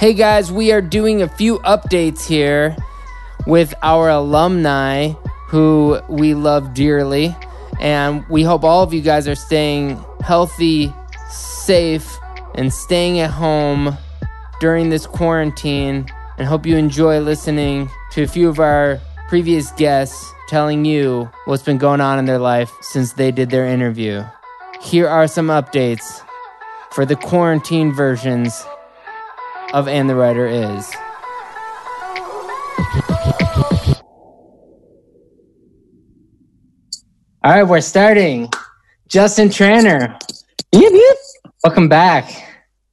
Hey guys, we are doing a few updates here with our alumni who we love dearly. And we hope all of you guys are staying healthy, safe, and staying at home during this quarantine. And hope you enjoy listening to a few of our previous guests telling you what's been going on in their life since they did their interview. Here are some updates for the quarantine versions of And the Writer Is. All right, we're starting. Justin Tranter, Yep, yep. welcome back.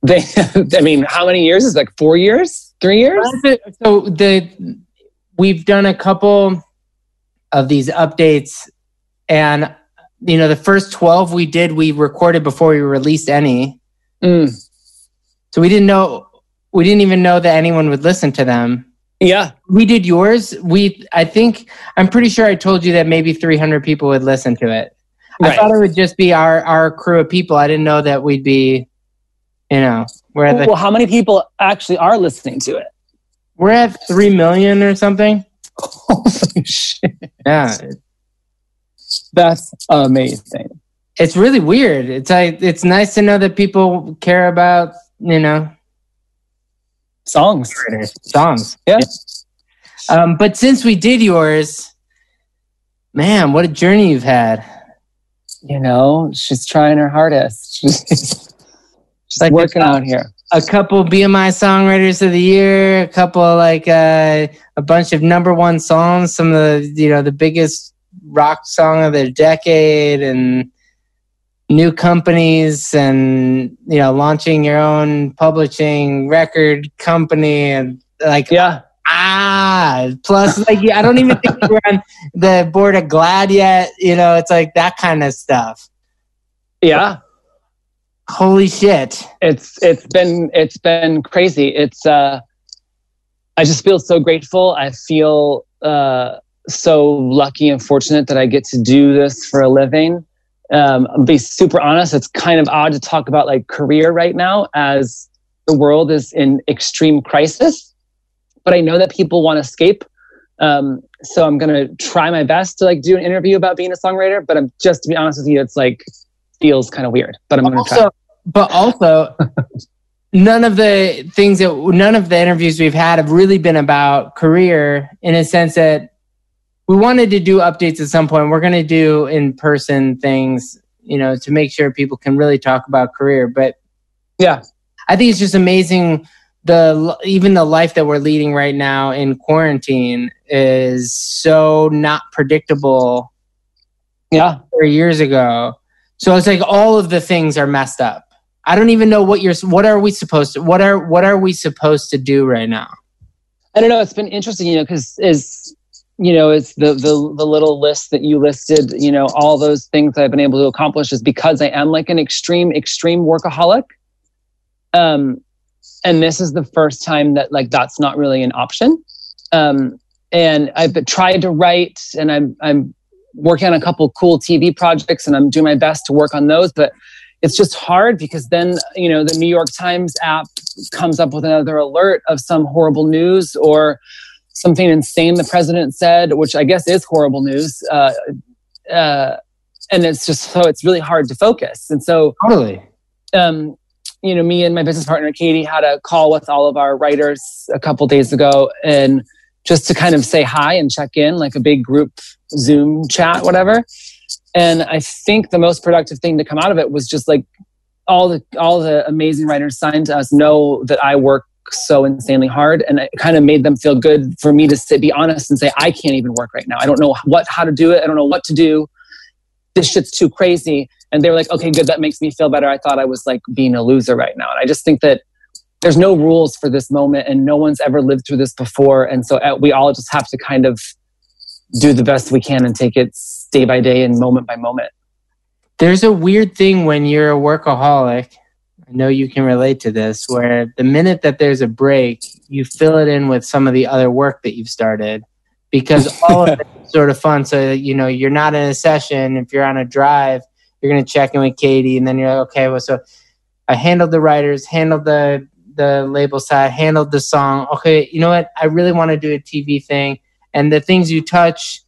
They, I mean, how many years is it? like four years, three years? So the we've done a couple of these updates, and you know the first twelve we did we recorded before we released any, Mm, so we didn't know we didn't even know that anyone would listen to them. yeah, We did yours. We I think I'm pretty sure I told you that maybe 300 people would listen to it. I thought it would just be our our crew of people. I didn't know that we'd be, you know, we're at the, well, how many people actually are listening to it? we're at three million or something. Holy shit. Yeah, That's amazing. it's really weird. It's like it's nice to know that people care about you know Songs. songs. Yeah. Um, but since we did yours, man, what a journey you've had. You know, she's trying her hardest. She's, she's Like working out here. a couple BMI songwriters of the year, a couple like uh, a bunch of number one songs, some of the you know the biggest rock song of the decade, and new companies, and you know launching your own publishing record company, and like Yeah. ah, plus like I don't even think we're on the board of GLAAD yet. You know, it's like that kind of stuff. Yeah. Holy shit! It's it's been it's been crazy. It's uh I just feel so grateful. I feel uh so lucky and fortunate that I get to do this for a living. Um, I'll be super honest, it's kind of odd to talk about like career right now as the world is in extreme crisis. But I know that people want to escape. Um, so I'm gonna try my best to like do an interview about being a songwriter. But I'm just to be honest with you, it's like feels kind of weird. But I'm gonna try. also, but also, none of the things that none of the interviews we've had have really been about career in a sense that we wanted to do updates at some point. We're going to do in person things, you know, to make sure people can really talk about career. But Yeah. I think it's just amazing the even the life that we're leading right now in quarantine is so not predictable Yeah. four years ago. So it's like all of the things are messed up. I don't even know what you're. What are we supposed to? What are what are we supposed to do right now? I don't know. It's been interesting, you know, because is you know, it's the the the little list that you listed. You know, all those things I've been able to accomplish is because I am like an extreme extreme workaholic. Um, and this is the first time that like that's not really an option. Um, and I've tried to write, and I'm I'm working on a couple cool TV projects, and I'm doing my best to work on those, but. It's just hard because then, you know, the New York Times app comes up with another alert of some horrible news or something insane the president said, which I guess is horrible news. Uh, uh, and it's just so it's really hard to focus. And so, Totally. um, you know, me and my business partner Katie had a call with all of our writers a couple days ago, and just to kind of say hi and check in, like a big group Zoom chat, whatever. And I think the most productive thing to come out of it was just like all the all the amazing writers signed to us know that I work so insanely hard and it kind of made them feel good for me to sit, be honest and say i can't even work right now. I don't know what how to do it. I don't know what to do. This shit's too crazy. And they were like okay good. That makes me feel better. I thought i was like being a loser right now. And i just think that there's no rules for this moment and no one's ever lived through this before and so uh, we all just have to kind of do the best we can and take it day by day and moment by moment. There's a weird thing when you're a workaholic. I know you can relate to this, where the minute that there's a break, you fill it in with some of the other work that you've started because all of it's sort of fun. So, you know, you're not in a session. If you're on a drive, you're going to check in with Katie and then you're like, okay, well, so I handled the writers, handled the, the label side, handled the song. Okay, you know what? I really want to do a TV thing. And the things you touch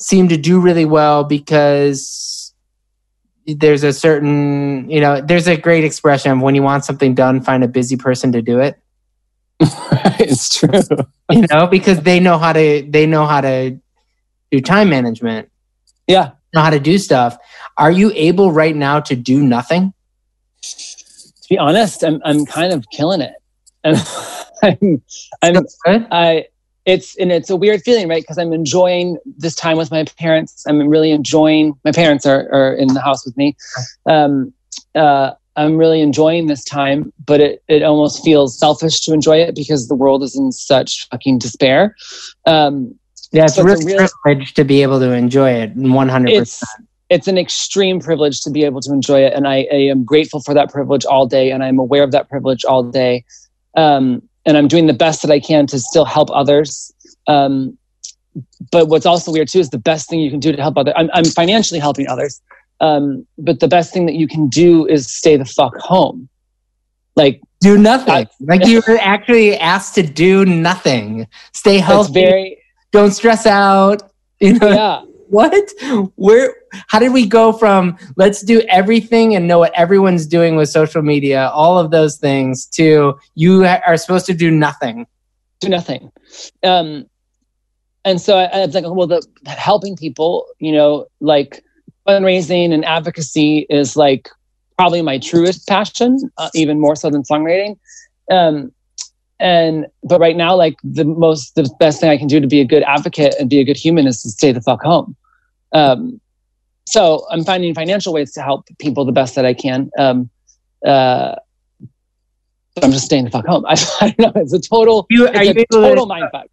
seem to do really well because there's a certain you know there's a great expression of when you want something done find a busy person to do it. It's true. You know because they know how to they know how to do time management. Yeah. Know how to do stuff. Are you able right now to do nothing? To be honest i'm, I'm kind of killing it. And i'm i'm I it's and it's a weird feeling, right? Because I'm enjoying this time with my parents. I'm really enjoying. My parents are are in the house with me. Um, uh, I'm really enjoying this time, but it it almost feels selfish to enjoy it because the world is in such fucking despair. Um, yeah it's So a it's a real privilege to be able to enjoy it 100% it's it's an extreme privilege to be able to enjoy it, and I, I am grateful for that privilege all day, and I'm aware of that privilege all day. Um, and I'm doing the best that I can to still help others. Um, but what's also weird too is the best thing you can do to help others. I'm, I'm financially helping others, um, but the best thing that you can do is stay the fuck home. Like do nothing I- like you were actually asked to do nothing stay healthy very don't stress out you know yeah. What where how did we go from let's do everything and know what everyone's doing with social media all of those things to you are supposed to do nothing do nothing. Um, and so I, I was like, well, the helping people, you know, like fundraising and advocacy is like probably my truest passion, uh, even more so than songwriting. Um, and but right now, like the most, the best thing I can do to be a good advocate and be a good human is to stay the fuck home. Um, so I'm finding financial ways to help people the best that I can. Um, uh, but I'm just staying the fuck home. I, I don't know. It's a total, You- it's a able to- total mindfuck.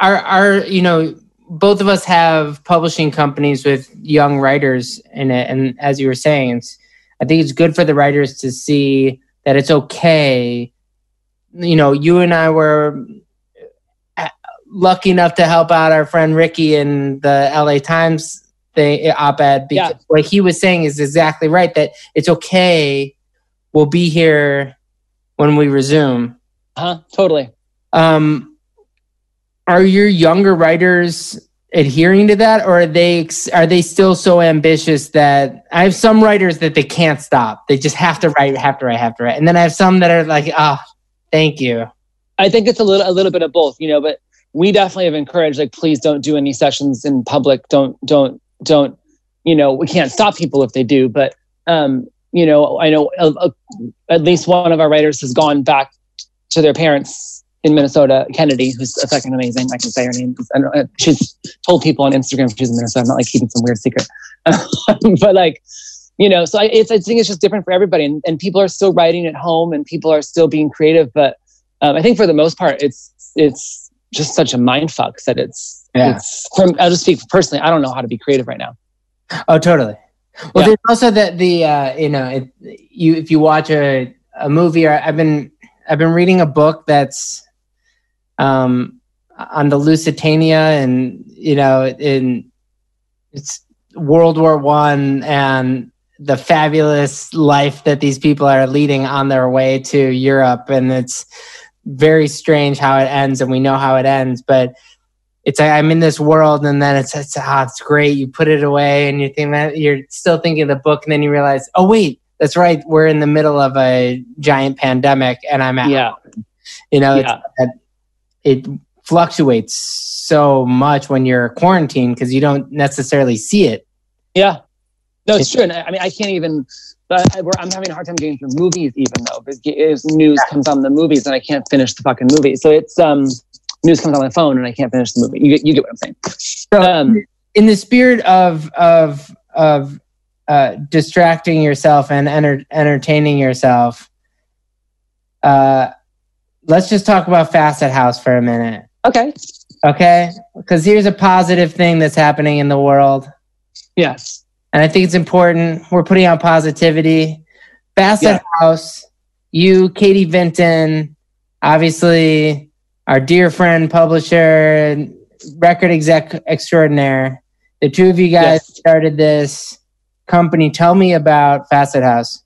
are are you know both of us have publishing companies with young writers in it and as you were saying it's i think it's good for the writers to see that it's okay you know you and i were uh, lucky enough to help out our friend ricky in the la times thing op-ed because Yeah. what he was saying is exactly right that it's okay we'll be here when we resume Huh? Totally. um, are your younger writers adhering to that, or are they are they still so ambitious that I have some writers that they can't stop. They just have to write, have to write, have to write, and then I have some that are like, ah, thank you. I think it's a little a little bit of both, you know, but we definitely have encouraged like please don't do any sessions in public. Don't don't don't you know, we can't stop people if they do, but um, you know, I know uh, uh, at least one of our writers has gone back to their parents in Minnesota, Kennedi, who's a fucking amazing. I can say her name. Uh, she's told people on Instagram she's in Minnesota. I'm not like keeping some weird secret, but like, you know, so I, it's, I think it's just different for everybody, and, and people are still writing at home, and people are still being creative. But um, I think for the most part, it's it's just such a mind fuck that it's Yeah. it's. From I'll just speak personally. I don't know how to be creative right now. Oh, totally. Well, Yeah. there's also that the uh, you know it, you if you watch a a movie or I've been I've been reading a book that's um on the Lusitania and you know in it's World War One and the fabulous life that these people are leading on their way to Europe and it's very strange how it ends and we know how it ends but it's like I'm in this world, and then it's it's ah, it's great. You put it away, and you think that you're still thinking of the book, and then you realize, oh wait, that's right. We're in the middle of a giant pandemic, and I'm at Yeah, you know yeah, it fluctuates so much when you're quarantined because you don't necessarily see it. yeah. No, it's true. And I I mean, I can't even But I, I'm having a hard time getting through movies, even though because news comes on the movies and I can't finish the fucking movie. So it's um, news comes on my phone and I can't finish the movie. You, you get what I'm saying? So, um, in the spirit of of of uh, distracting yourself and enter- entertaining yourself, uh, let's just talk about Facet House for a minute. Okay. Okay. Because here's a positive thing that's happening in the world. Yes. And I think it's important. We're putting out positivity. Facet yeah. House, you, Katie Vinton, obviously our dear friend, publisher, record exec extraordinaire. The two of you guys yes. started this company. Tell me about Facet House.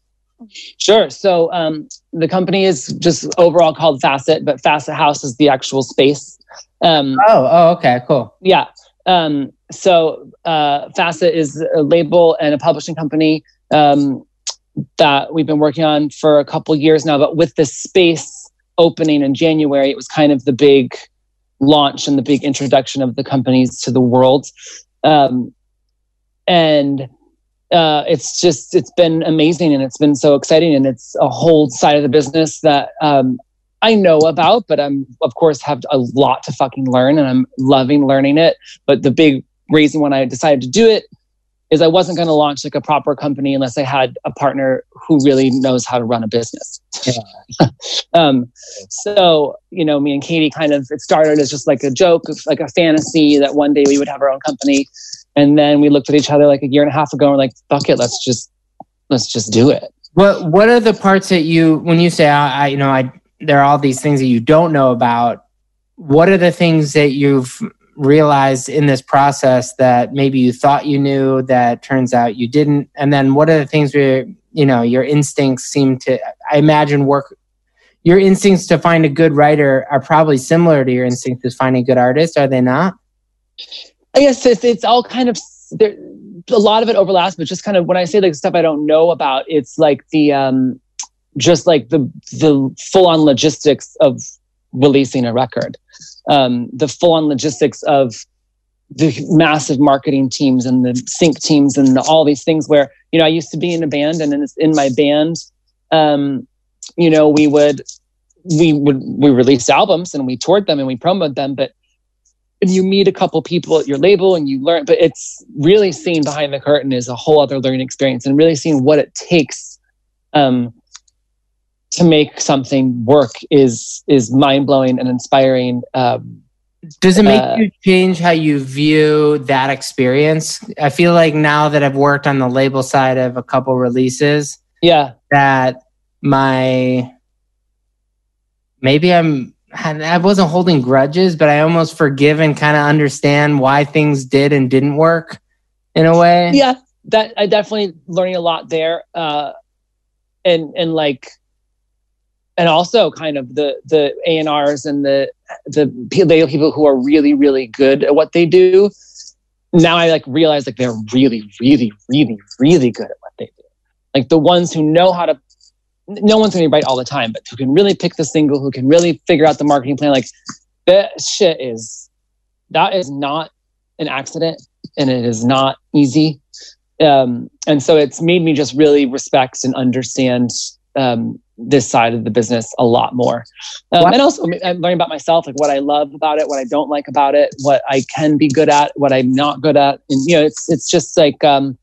Sure. So um, the company is just overall called Facet, but Facet House is the actual space. Um, oh, oh, okay, cool. Yeah. Um, so uh, Facet is a label and a publishing company um, that we've been working on for a couple years now. But with the space opening in January, it was kind of the big launch and the big introduction of the companies to the world. Um, and uh, it's just it's been amazing and it's been so exciting and it's a whole side of the business that um, I know about, but I'm of course have a lot to fucking learn and I'm loving learning it. But the big reason when I decided to do it is I wasn't going to launch like a proper company unless I had a partner who really knows how to run a business. Yeah. um, so, you know, me and Katie kind of, it started as just like a joke, like a fantasy that one day we would have our own company. And then we looked at each other like a year and a half ago and we're like, fuck it, let's just, let's just do it. What, what are the parts that you, when you say, I, I you know, I, there are all these things that you don't know about, what are the things that you've realized in this process that maybe you thought you knew that turns out you didn't. And then what are the things where you know your instincts seem to i imagine work your instincts to find a good writer are probably similar to your instincts to find a good artist are they not? I guess it's, it's all kind of there a lot of it overlaps but just kind of when i say like stuff i don't know about it's like the um just like the the full on logistics of releasing a record. Um, the full on logistics of the massive marketing teams and the sync teams and the, all these things where you know i used to be in a band and in, in my band. Um, you know we would we would we released albums and we toured them and we promoted them but and you meet a couple people at your label and you learn but it's really seeing behind the curtain is a whole other learning experience and really seeing what it takes um, to make something work is is mind blowing and inspiring. Um, Does it make uh, you change how you view that experience? I feel like now that I've worked on the label side of a couple releases, yeah, that my maybe I'm I wasn't holding grudges, but I almost forgive and kind of understand why things did and didn't work in a way. Yeah, that I definitely learning a lot there. Uh, and and like and also kind of the the A&Rs and the the people who are really really good at what they do. Now I like realize like they're really really really really good at what they do. Like the ones who know how to no one's going to be right all the time, but who can really pick the single, who can really figure out the marketing plan. Like that shit is that is not an accident, and it is not easy. Um, and so it's made me just really respect and understand um, this side of the business a lot more. Um, and also, I'm learning about myself, like what I love about it, what I don't like about it, what I can be good at, what I'm not good at. And, you know, it's, it's just like, um,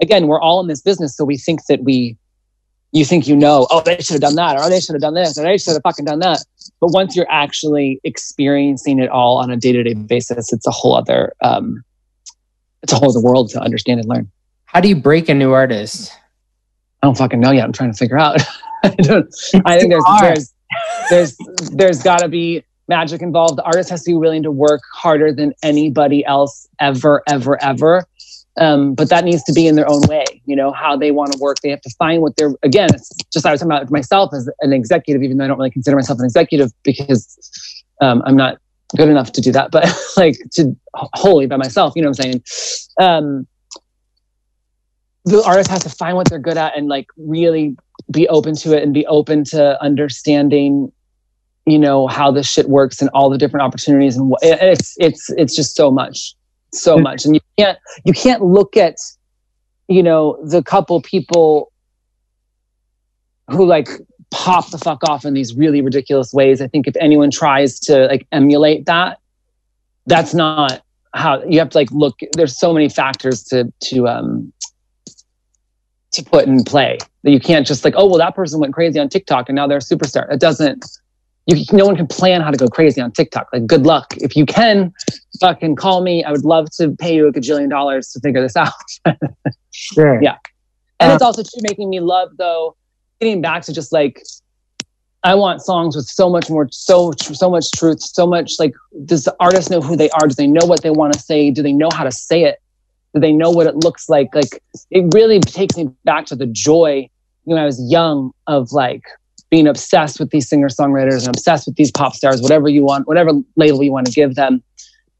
again, we're all in this business. So we think that we, you think you know, oh, they should have done that, or oh, they should have done this, or they should have fucking done that. But once you're actually experiencing it all on a day to day basis, it's a whole other, um, it's a whole other world to understand and learn. How do you break a new artist? I don't fucking know yet. I'm trying to figure out. I don't. I think there's there's there's there's got to be magic involved. The artist has to be willing to work harder than anybody else ever, ever, ever. Um, but that needs to be in their own way. You know how they want to work. They have to find what they're. Again, it's just I was talking about myself as an executive, even though I don't really consider myself an executive because um, I'm not good enough to do that. But like to wholly by myself, you know what I'm saying? Um, the artist has to find what they're good at and like really be open to it and be open to understanding you know how this shit works and all the different opportunities and it's it's it's just so much so much and you can't you can't look at you know the couple people who like pop the fuck off in these really ridiculous ways. I think if anyone tries to like emulate that, that's not how you have to like look. There's so many factors to to um to put in play that you can't just like, oh well, that person went crazy on TikTok and now they're a superstar. It doesn't. You, no one can plan how to go crazy on TikTok. Like, good luck. If you can, fucking call me. I would love to pay you a gajillion dollars to figure this out. Sure. Yeah. And it's um, also too making me love though, getting back to just like I want songs with so much more, so so much truth, so much like. Does the artist know who they are? Do they know what they want to say? Do they know how to say it? Do they know what it looks like? Like it really takes me back to the joy when I was young of like being obsessed with these singer songwriters and obsessed with these pop stars, whatever you want, whatever label you want to give them.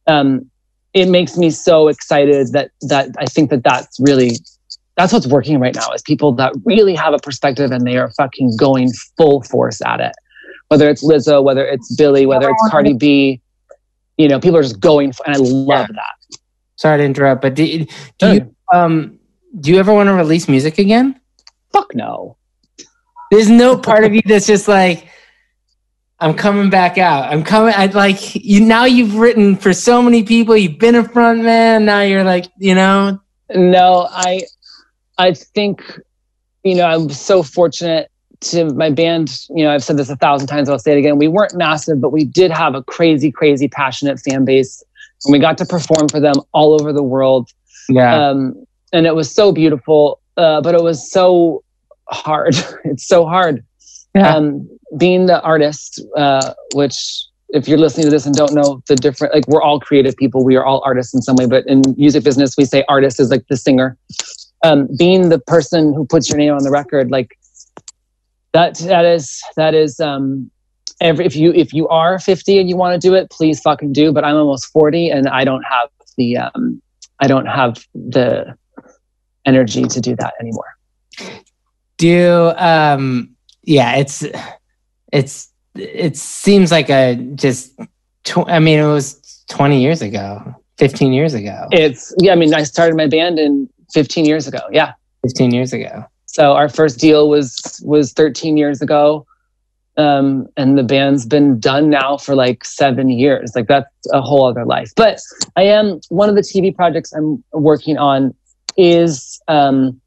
Um, it makes me so excited that that I think that that's really that's what's working right now is people that really have a perspective and they are fucking going full force at it. Whether it's Lizzo, whether it's Billie, whether it's Cardi B, you know, people are just going, for, and I love Yeah. that. Sorry to interrupt, but do, do you um do you ever want to release music again? Fuck no. There's no part of you that's just like, I'm coming back out. I'm coming. I like you now. You've written for so many people. You've been a front man. Now you're like, you know, No, I I think you know I'm so fortunate to my band. You know, I've said this a thousand times. I'll say it again. We weren't massive, but we did have a crazy, crazy passionate fan base, and we got to perform for them all over the world. yeah, Um, and it was so beautiful, uh, but it was so hard. it's so hard. Yeah. Um, being the artist, uh, which if you're listening to this and don't know the different, like we're all creative people, we are all artists in some way, but in music business, we say artist is like the singer. Um, being the person who puts your name on the record, like that, that is, that is, um, every, if you, if you are 50 and you want to do it, please fucking do. But I'm almost 40 and I don't have the, um, I don't have the energy to do that anymore. do um, yeah. It's it's it seems like a just. Tw- I mean, it was 20 years ago, 15 years ago, It's yeah. I mean, I started my band in 15 years ago. Yeah. 15 years ago. So our first deal was was 13 years ago, um, and the band's been done now for like seven years. Like that's a whole other life. But I am one of the TV projects I'm working on is um,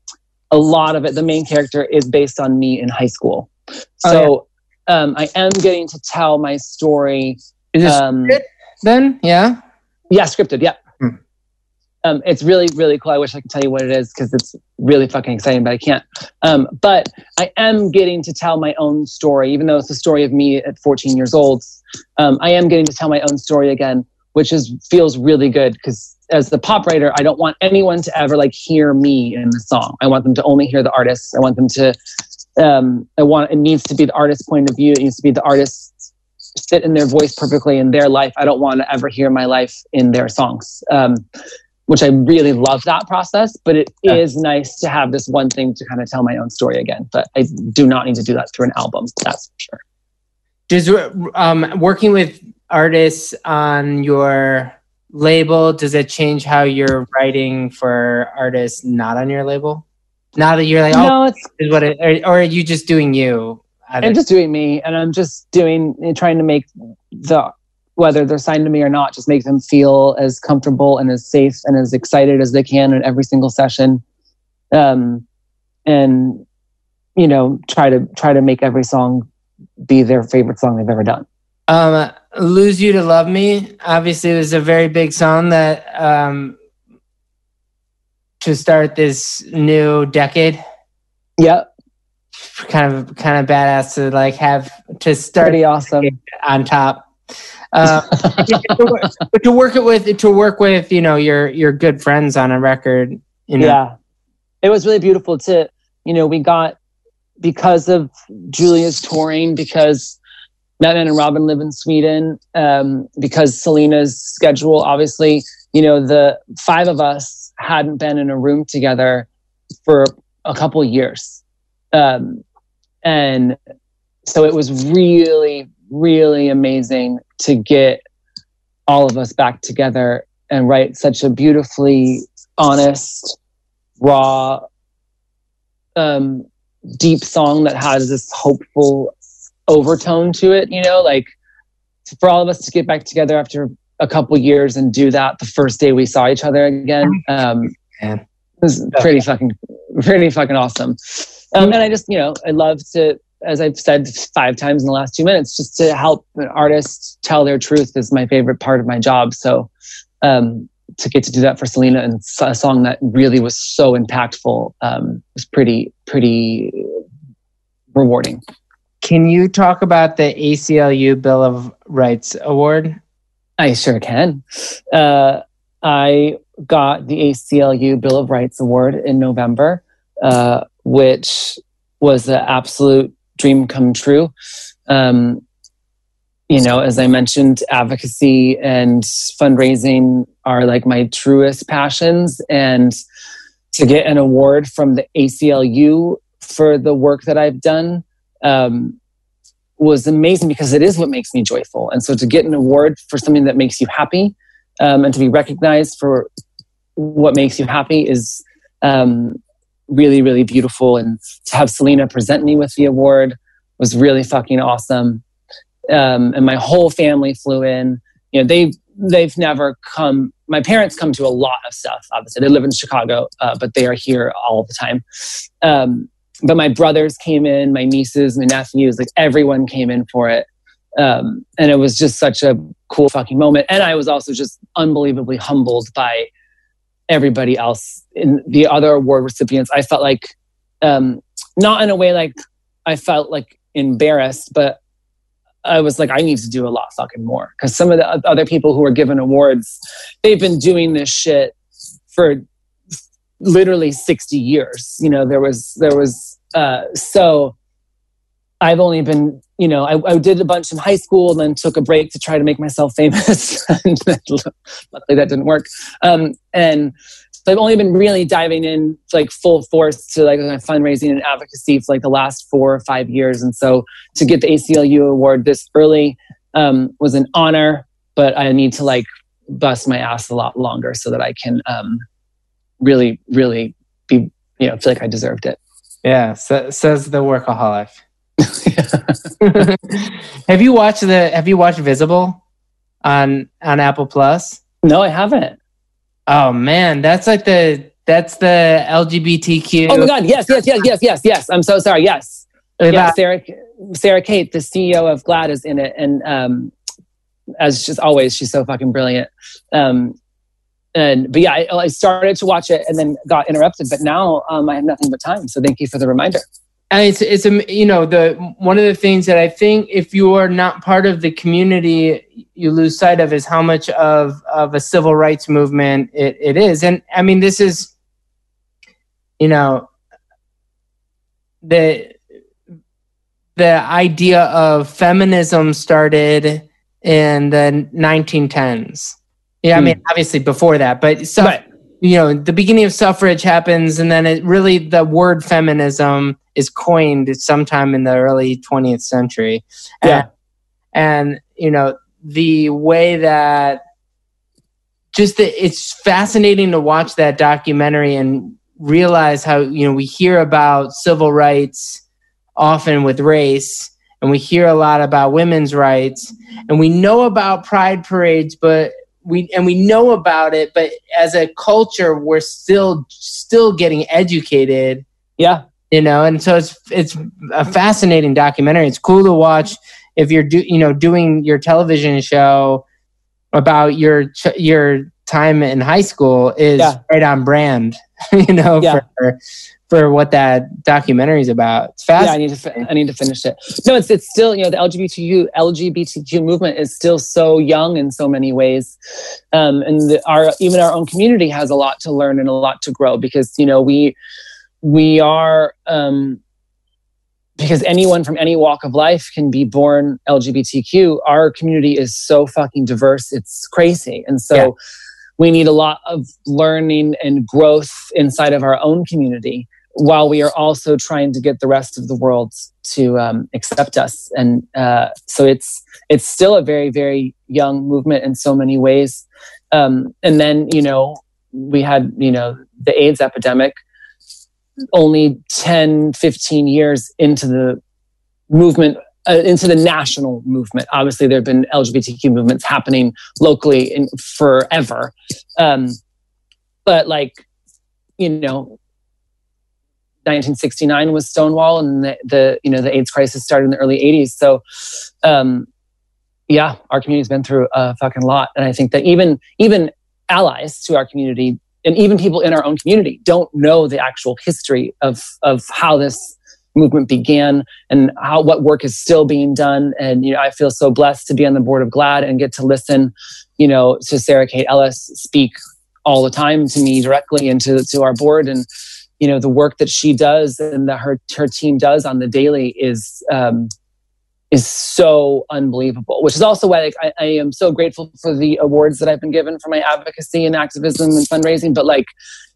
a lot of it. The main character is based on me in high school. So um, I am getting to tell my story. Is this Um, then? Yeah. Yeah, scripted. Yeah. Hmm. Um, it's really, really cool. I wish I could tell you what it is because it's really fucking exciting, but I can't. Um, but I am getting to tell my own story, even though it's the story of me at 14 years old. Um, I am getting to tell my own story again, which is feels really good because as the pop writer, I don't want anyone to ever like hear me in the song. I want them to only hear the artist. I want them to. Um, I want it needs to be the artist's point of view. It needs to be the artist sit in their voice perfectly in their life. I don't want to ever hear my life in their songs, um, which I really love that process. But it is Yeah. nice to have this one thing to kind of tell my own story again. But I do not need to do that through an album. That's for sure. Does um, working with artists on your label does it change how you're writing for artists not on your label? Now that you're like, oh, no, it's is what it, or, or are you just doing you? I'm just doing me, and I'm just doing trying to make the whether they're signed to me or not, just make them feel as comfortable and as safe and as excited as they can in every single session. Um, and you know, try to try to make every song be their favorite song they've ever done. Um, "Lose You to Love Me" obviously was a very big song that um, to start this new decade. Yep. Kind of, kind of badass to like have to start pretty awesome. on top. Uh, to work- but to work it with, to work with, you know, your your good friends on a record. You know, Yeah. It was really beautiful to, you know, we got because of Julia's touring, because Mattman and Robin live in Sweden, um, because Selena's schedule, obviously, you know, the five of us hadn't been in a room together for a couple of years. Um, and so it was really, really amazing to get all of us back together and write such a beautifully honest, raw, um, deep song that has this hopeful overtone to it. You know, like for all of us to get back together after a couple years and do that the first day we saw each other again. Um, it was pretty fucking, pretty fucking awesome. Um, and I just, you know, I love to, as I've said five times in the last two minutes, just to help an artist tell their truth is my favorite part of my job. So, um, to get to do that for Selena and a song that really was so impactful um, was pretty, pretty rewarding. Can you talk about the ACLU Bill of Rights Award? I sure can. Uh, I got the ACLU Bill of Rights Award in November, uh, which was an absolute dream come true. Um, you know, as I mentioned, advocacy and fundraising are like my truest passions. And to get an award from the ACLU for the work that I've done um, was amazing because it is what makes me joyful. And so to get an award for something that makes you happy um, and to be recognized for what makes you happy is um, really, really beautiful. And to have Selena present me with the award was really fucking awesome. Um, and my whole family flew in. You know, they they've never come. My parents come to a lot of stuff. Obviously, they live in Chicago, uh, but they are here all the time. Um, but my brothers came in, my nieces, my nephews, like everyone came in for it. Um, and it was just such a cool fucking moment. And I was also just unbelievably humbled by everybody else in the other award recipients. I felt like, um, not in a way like I felt like embarrassed, but I was like, I need to do a lot fucking more. Because some of the other people who were given awards, they've been doing this shit for literally 60 years you know there was there was uh so i've only been you know I, I did a bunch in high school and then took a break to try to make myself famous and luckily that didn't work um and so i've only been really diving in like full force to like fundraising and advocacy for like the last four or five years and so to get the aclu award this early um was an honor but i need to like bust my ass a lot longer so that i can um really, really be, you know, feel like I deserved it. Yeah, sa- says the workaholic. have you watched the Have you watched Visible on on Apple Plus? no, I haven't. Oh man, that's like the that's the LGBTQ. Oh my God. Yes, yes, yes, yes, yes, yes. I'm so sorry. Yes. Yeah, Sarah, Sarah Kate, the CEO of GLAAD is in it. And um, as just always, she's so fucking brilliant. Um, and, but yeah, I, I started to watch it and then got interrupted, but now um, I have nothing but time. So thank you for the reminder. And it's it's a you know the one of the things that I think if you are not part of the community, you lose sight of is how much of of a civil rights movement it, it is. And I mean, this is you know the the idea of feminism started in the 1910s. Yeah, I Hmm. mean, obviously before that, but so Right. You know, the beginning of suffrage happens, and then it really the word feminism is coined sometime in the early 20th century. Yeah. and, and you know the way that just it's fascinating to watch that documentary and realize how you know we hear about civil rights often with race and we hear a lot about women's rights and we know about pride parades but we and we know about it but as a culture we're still still getting educated Yeah. you know and so it's it's a fascinating documentary it's cool to watch if you're do you know doing your television show about your ch- your time in high school is Yeah. right on brand you know Yeah. for for what that documentary is about it's yeah, I need to. fi- I need to finish it. No, it's it's still you know the LGBTQ LGBTQ movement is still so young in so many ways, um, and the, our even our own community has a lot to learn and a lot to grow because you know we we are um, because anyone from any walk of life can be born LGBTQ. Our community is so fucking diverse; it's crazy, and so. Yeah. We need a lot of learning and growth inside of our own community while we are also trying to get the rest of the world to um, accept us. And uh, so it's it's still a very very young movement in so many ways. Um, and then you know we had you know the AIDS epidemic, only 10, 15 years into the movement, uh, into the national movement. Obviously, there have been LGBTQ movements happening locally in forever. Um, but like, you know, 1969 was Stonewall, and the, the you know the AIDS crisis started in the early 80s. So, um, yeah, our community's been through a fucking lot, and I think that even even allies to our community and even people in our own community don't know the actual history of of how this movement began and how what work is still being done. And you know, I feel so blessed to be on the board of GLAAD and get to listen, you know, to Sarah Kate Ellis speak all the time to me directly and to, to our board and you know the work that she does and that her her team does on the daily is um, is so unbelievable. Which is also why like, I, I, am so grateful for the awards that I've been given for my advocacy and activism and fundraising. But like,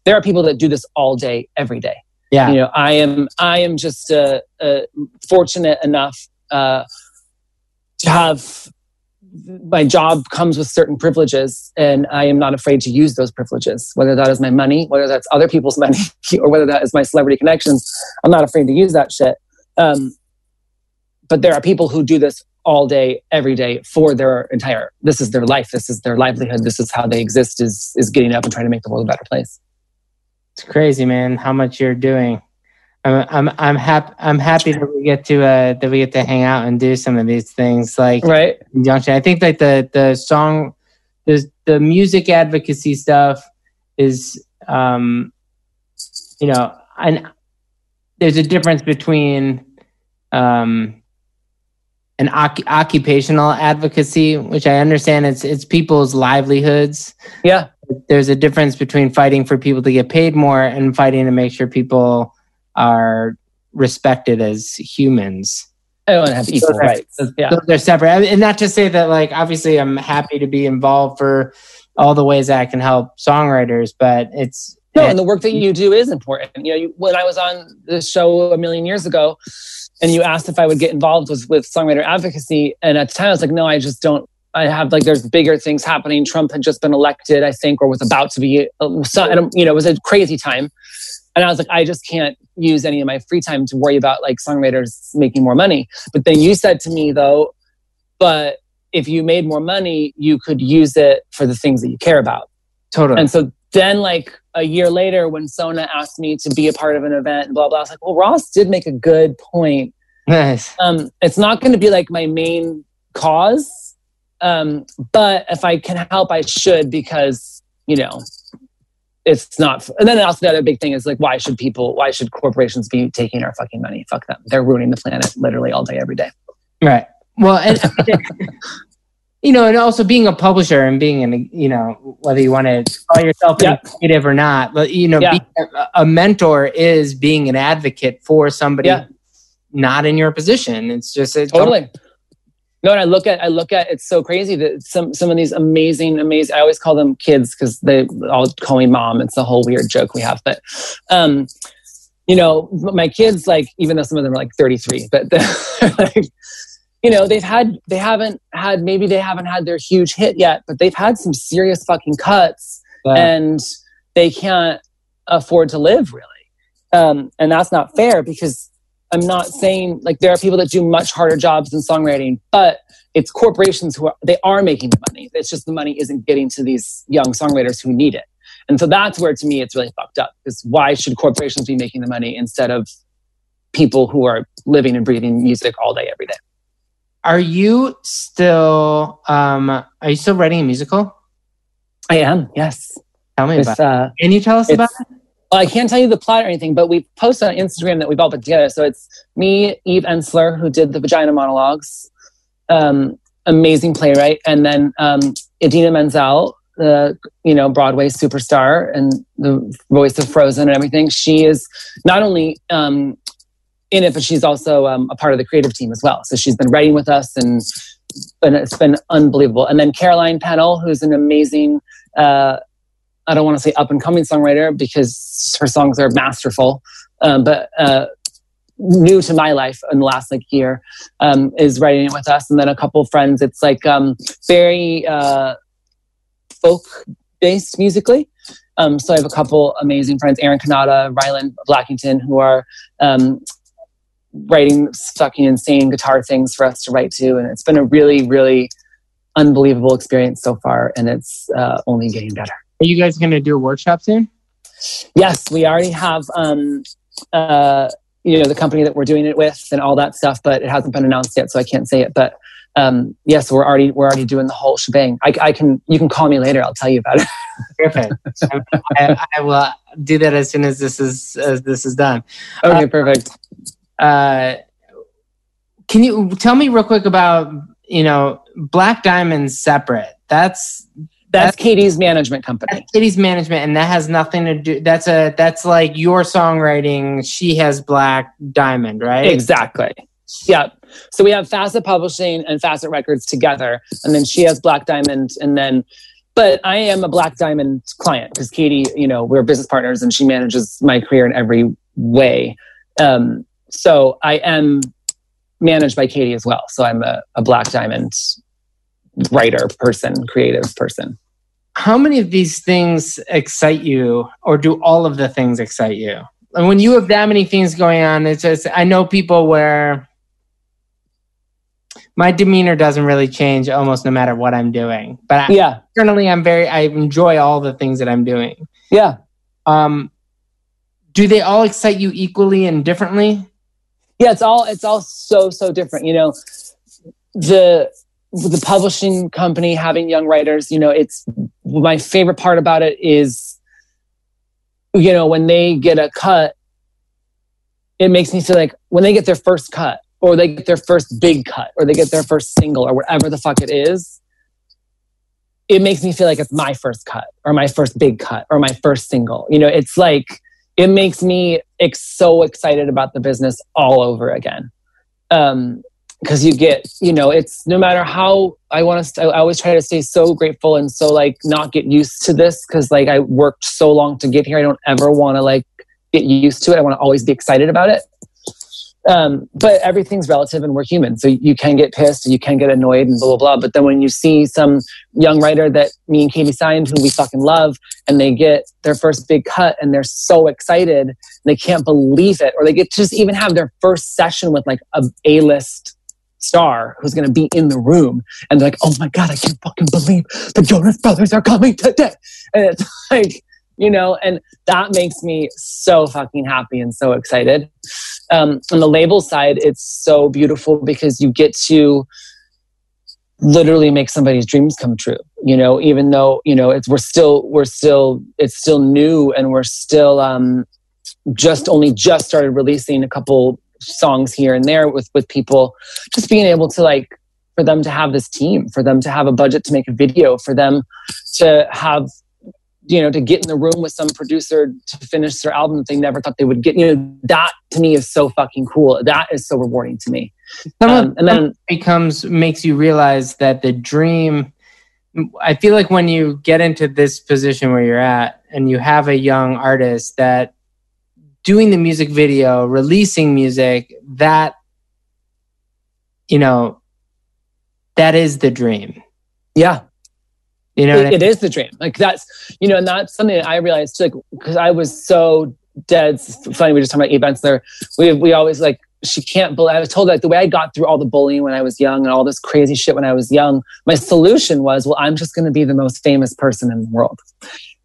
there are people that do this all day, every day. Yeah, you know, I am I am just uh, uh, fortunate enough uh, to have my job comes with certain privileges and I am not afraid to use those privileges, whether that is my money, whether that's other people's money, or whether that is my celebrity connections. I'm not afraid to use that shit. Um, but there are people who do this all day, every day for their entire, this is their life. This is their livelihood. This is how they exist is, is getting up and trying to make the world a better place. It's crazy, man, how much you're doing. I'm I'm I'm happy I'm happy that we get to uh that we get to hang out and do some of these things like right conjunction. I think like the the song the the music advocacy stuff is um you know and there's a difference between um an occupational advocacy which I understand it's it's people's livelihoods. Yeah. There's a difference between fighting for people to get paid more and fighting to make sure people are respected as humans. Oh, Everyone have equal those rights. Yeah. They're separate. And not to say that, like, obviously, I'm happy to be involved for all the ways that I can help songwriters, but it's no, and the work that you do is important. You know, you, when I was on the show a million years ago, and you asked if I would get involved with with songwriter advocacy, and at the time I was like, no, I just don't. I have like there's bigger things happening. Trump had just been elected, I think, or was about to be. Uh, so, you know, it was a crazy time. And I was like, I just can't use any of my free time to worry about like songwriters making more money. But then you said to me though, but if you made more money, you could use it for the things that you care about. Totally. And so then like a year later when Sona asked me to be a part of an event and blah blah, I was like, well, Ross did make a good point. Nice. Um, it's not going to be like my main cause, um, but if I can help, I should because you know it's not and then also the other big thing is like why should people why should corporations be taking our fucking money fuck them they're ruining the planet literally all day every day right well and you know and also being a publisher and being an you know whether you want to call yourself yeah. creative or not but you know yeah. a, a, mentor is being an advocate for somebody yeah. not in your position it's just it's totally no, and I look at I look at it's so crazy that some some of these amazing amazing I always call them kids because they all call me mom. It's a whole weird joke we have, but um, you know, my kids like even though some of them are like 33, but they're like, you know they've had they haven't had maybe they haven't had their huge hit yet, but they've had some serious fucking cuts, wow. and they can't afford to live really, um, and that's not fair because I'm not saying like there are people that do much harder jobs than songwriting, but it's corporations who are, they are making the money. It's just the money isn't getting to these young songwriters who need it. And so that's where to me it's really fucked up. Because why should corporations be making the money instead of people who are living and breathing music all day every day? Are you still um are you still writing a musical? I am, yes. Tell me about uh, it. Can you tell us about it? I can't tell you the plot or anything, but we posted on Instagram that we've all put together. So it's me, Eve Ensler, who did the Vagina Monologues, um, amazing playwright, and then um, Idina Menzel, the you know Broadway superstar and the voice of Frozen and everything. She is not only um, in it, but she's also um, a part of the creative team as well. So she's been writing with us, and, and it's been unbelievable. And then Caroline Pennell, who's an amazing. Uh, I don't want to say up and coming songwriter because her songs are masterful, um, but uh, new to my life in the last like year um, is writing it with us, and then a couple friends. It's like um, very uh, folk based musically. Um, so I have a couple amazing friends, Aaron Kanata, Rylan Blackington, who are um, writing fucking insane guitar things for us to write to. And it's been a really, really unbelievable experience so far. And it's uh, only getting better. Are you guys going to do a workshop soon? Yes, we already have, um, uh, you know, the company that we're doing it with and all that stuff, but it hasn't been announced yet, so I can't say it. But um, yes, we're already we're already doing the whole shebang. I, I can you can call me later. I'll tell you about it. Perfect. I, I, will do that as soon as this is as this is done. Okay, uh, perfect. Uh, can you tell me real quick about you know Black Diamond separate? That's that's, Katie's management company. Katie's management, and that has nothing to do. That's a that's like your songwriting. She has Black Diamond, right? Exactly. Yeah. So we have Facet Publishing and Facet Records together, and then she has Black Diamond, and then. But I am a Black Diamond client because Katie, you know, we're business partners, and she manages my career in every way. Um, so I am managed by Katie as well. So I'm a, a Black Diamond writer person, creative person. How many of these things excite you, or do all of the things excite you? And when you have that many things going on, it's just I know people where my demeanor doesn't really change almost no matter what I'm doing. But yeah, internally, I'm very I enjoy all the things that I'm doing. Yeah. Um, do they all excite you equally and differently? Yeah, it's all it's all so so different. You know, the the publishing company having young writers, you know, it's my favorite part about it is, you know, when they get a cut, it makes me feel like when they get their first cut or they get their first big cut or they get their first single or whatever the fuck it is, it makes me feel like it's my first cut or my first big cut or my first single. You know, it's like, it makes me ex- so excited about the business all over again. Um, because you get you know it's no matter how i want to i always try to stay so grateful and so like not get used to this because like i worked so long to get here. I don't ever want to like get used to it. I want to always be excited about it. Um, but everything's relative and we're human so you can get pissed and you can get annoyed and blah blah blah. But then when you see some young writer that me and katie signed who we fucking love and they get their first big cut and they're so excited they can't believe it. Or they get to just even have their first session with like a a-list star who's going to be in the room and like oh my god i can't fucking believe the jonas brothers are coming today. And it's like you know and that makes me so fucking happy and so excited. Um, on the label side it's so beautiful because you get to literally make somebody's dreams come true you know even though you know it's we're still we're still it's still new and we're still um just only just started releasing a couple songs here and there with with people just being able to like for them to have this team for them to have a budget to make a video for them to have you know to get in the room with some producer to finish their album that they never thought they would get. You know that to me is so fucking cool. That is so rewarding to me. Um, and then becomes makes you realize that the dream i feel like when you get into this position where you're at and you have a young artist that doing the music video, releasing music, that, you know, that is the dream. Yeah. You know, it, I mean? it is the dream. Like that's, you know, and that's something that I realized too, like, because I was so dead. It's funny. We just talking about events there. We, we always like, she can't believe, I was told like the way I got through all the bullying when I was young and all this crazy shit when I was young, my solution was, well, I'm just going to be the most famous person in the world.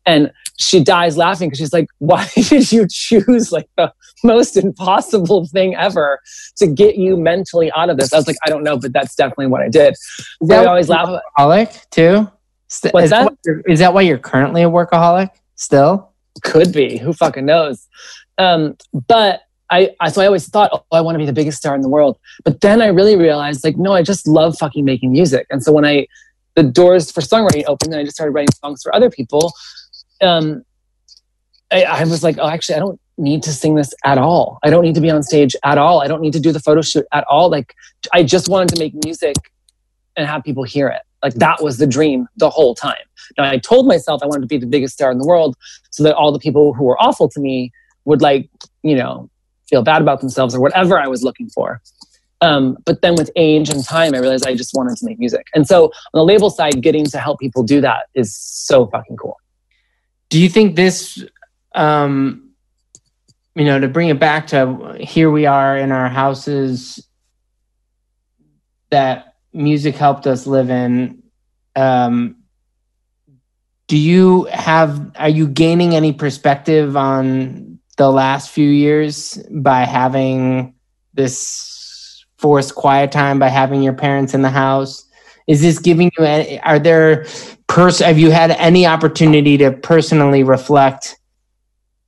And she dies laughing because she's like, why did you choose like the most impossible thing ever to get you mentally out of this? I was like, I don't know, but that's definitely what I did. Is that I always laugh. Workaholic too? What's is that? Is that why you're currently a workaholic still? Could be. Who fucking knows? Um, but I, I, so I always thought, oh, I want to be the biggest star in the world. But then I really realized, like, no, I just love fucking making music. And so when I the doors for songwriting opened, and I just started writing songs for other people um, I, I was like, oh, actually, I don't need to sing this at all. I don't need to be on stage at all. I don't need to do the photo shoot at all. Like, I just wanted to make music and have people hear it. Like, that was the dream the whole time. Now, I told myself I wanted to be the biggest star in the world so that all the people who were awful to me would, like, you know, feel bad about themselves or whatever I was looking for. Um, but then with age and time, I realized I just wanted to make music. And so on the label side, getting to help people do that is so fucking cool do you think this um you know to bring it back to here we are in our houses that music helped us live in um do you have are you gaining any perspective on the last few years by having this forced quiet time by having your parents in the house is this giving you any, are there pers- have you had any opportunity to personally reflect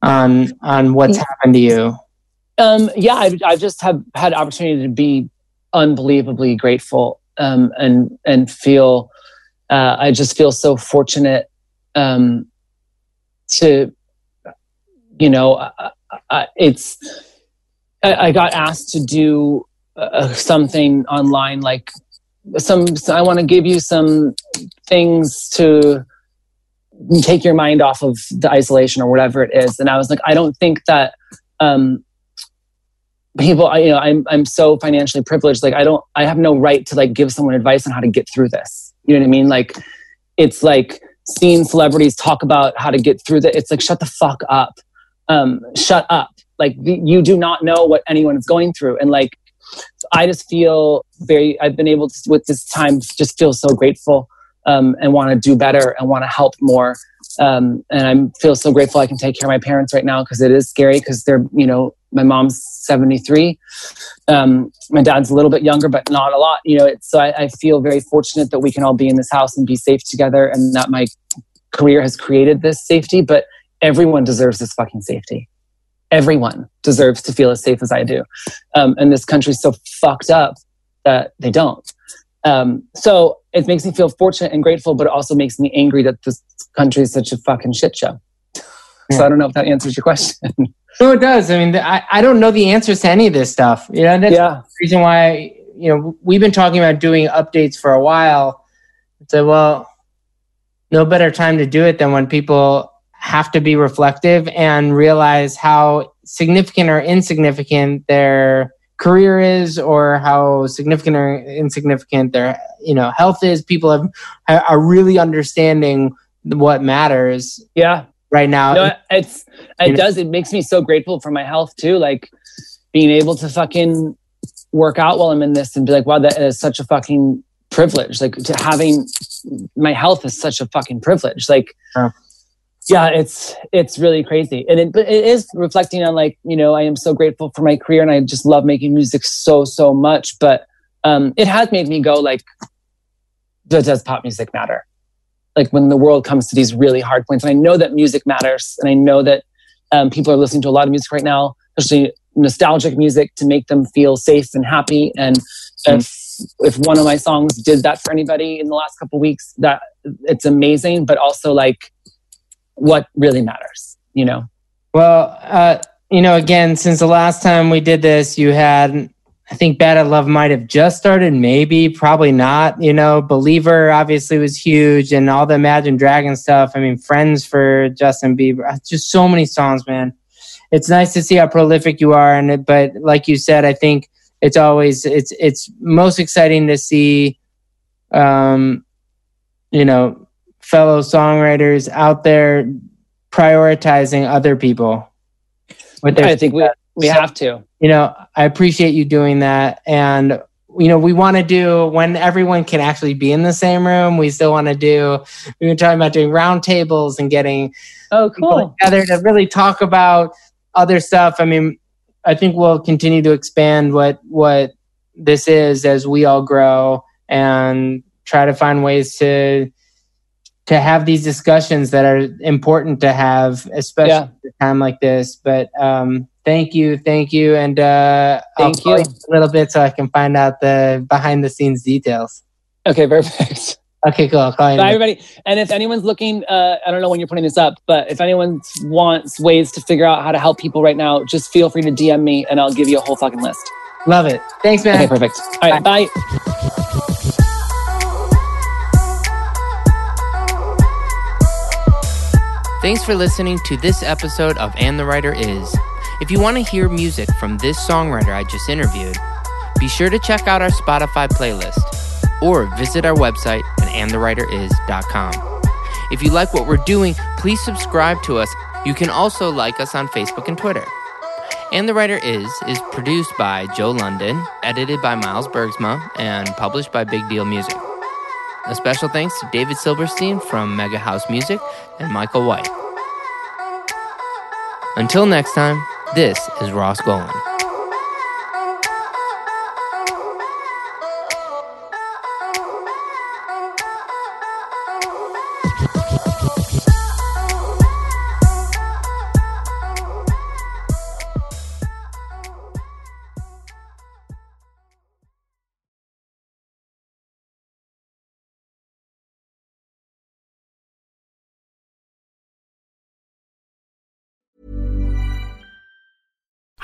on on what's happened to you Um, yeah, I've, I've just have had opportunity to be unbelievably grateful um, and and feel. Uh, I just feel so fortunate um, to, you know, uh, uh, it's. I, I got asked to do uh, something online, like some. I want to give you some things to take your mind off of the isolation or whatever it is, and I was like, I don't think that. Um, people I, you know i'm i'm so financially privileged like i don't i have no right to like give someone advice on how to get through this you know what i mean like it's like seeing celebrities talk about how to get through that it's like shut the fuck up um shut up like you do not know what anyone is going through and like i just feel very i've been able to with this time just feel so grateful um and want to do better and want to help more. Um and i feel so grateful i can take care of my parents right now because it is scary because they're you know my mom's 73 um, my dad's a little bit younger but not a lot you know so I, I feel very fortunate that we can all be in this house and be safe together and that my career has created this safety but everyone deserves this fucking safety everyone deserves to feel as safe as i do. Um, and this country's so fucked up that they don't. Um, so it makes me feel fortunate and grateful but it also makes me angry that this country is such a fucking shit show. So i don't know if that answers your question. No it does. I mean i, I don't know the answers to any of this stuff. You know that's yeah. the reason why you know we've been talking about doing updates for a while. So well no better time to do it than when people have to be reflective and realize how significant or insignificant their career is or how significant or insignificant their you know health is. People have are really understanding what matters yeah. right now. No, it's it does. It makes me so grateful for my health too like being able to fucking work out while i'm in this and be like wow that is such a fucking privilege. Like to having my health is such a fucking privilege. Like. Yeah it's it's really crazy. And it, but it is reflecting on like you know i am so grateful for my career and i just love making music so so much but um it has made me go like does does pop music matter? Like when the world comes to these really hard points and i know that music matters and i know that um, people are listening to a lot of music right now especially nostalgic music to make them feel safe and happy. And if if one of my songs did that for anybody in the last couple weeks that it's amazing but also like what really matters you know Well, uh, you know, again, since the last time we did this, you had, I think Bad at Love might have just started, maybe, probably not. You know, Believer obviously was huge and all the Imagine Dragon stuff. I mean, Friends for Justin Bieber, uh, just so many songs, man. It's nice to see how prolific you are. And, but like you said, I think it's always, it's, it's most exciting to see, um, you know, fellow songwriters out there prioritizing other people i think we we have to. You know i appreciate you doing that. And you know we want to do when everyone can actually be in the same room we still want to do we were talking about doing roundtables and getting oh cool. together to really talk about other stuff. I mean i think we'll continue to expand what what this is as we all grow and try to find ways to to have these discussions that are important to have especially Yeah. at a time like this but um thank you thank you and uh I'll Thank you. a little bit so i can find out the behind the scenes details okay perfect okay cool I'll call you Bye, everybody. And if anyone's looking, uh, I don't know when you're putting this up, but if anyone wants ways to figure out how to help people right now, just feel free to DM me and I'll give you a whole fucking list. love it thanks man Okay, perfect. All right, bye. Thanks for listening to this episode of And the Writer Is. If you want to hear music from this songwriter I just interviewed, be sure to check out our Spotify playlist or visit our website at andthewriteris.com. If you like what we're doing, please subscribe to us. You can also like us on Facebook and Twitter. And the Writer Is is produced by Joe London, edited by Miles Bergsma, and published by Big Deal Music. A special thanks to David Silverstein from Mega House Music and Michael White. Until next time, this is Ross Golan.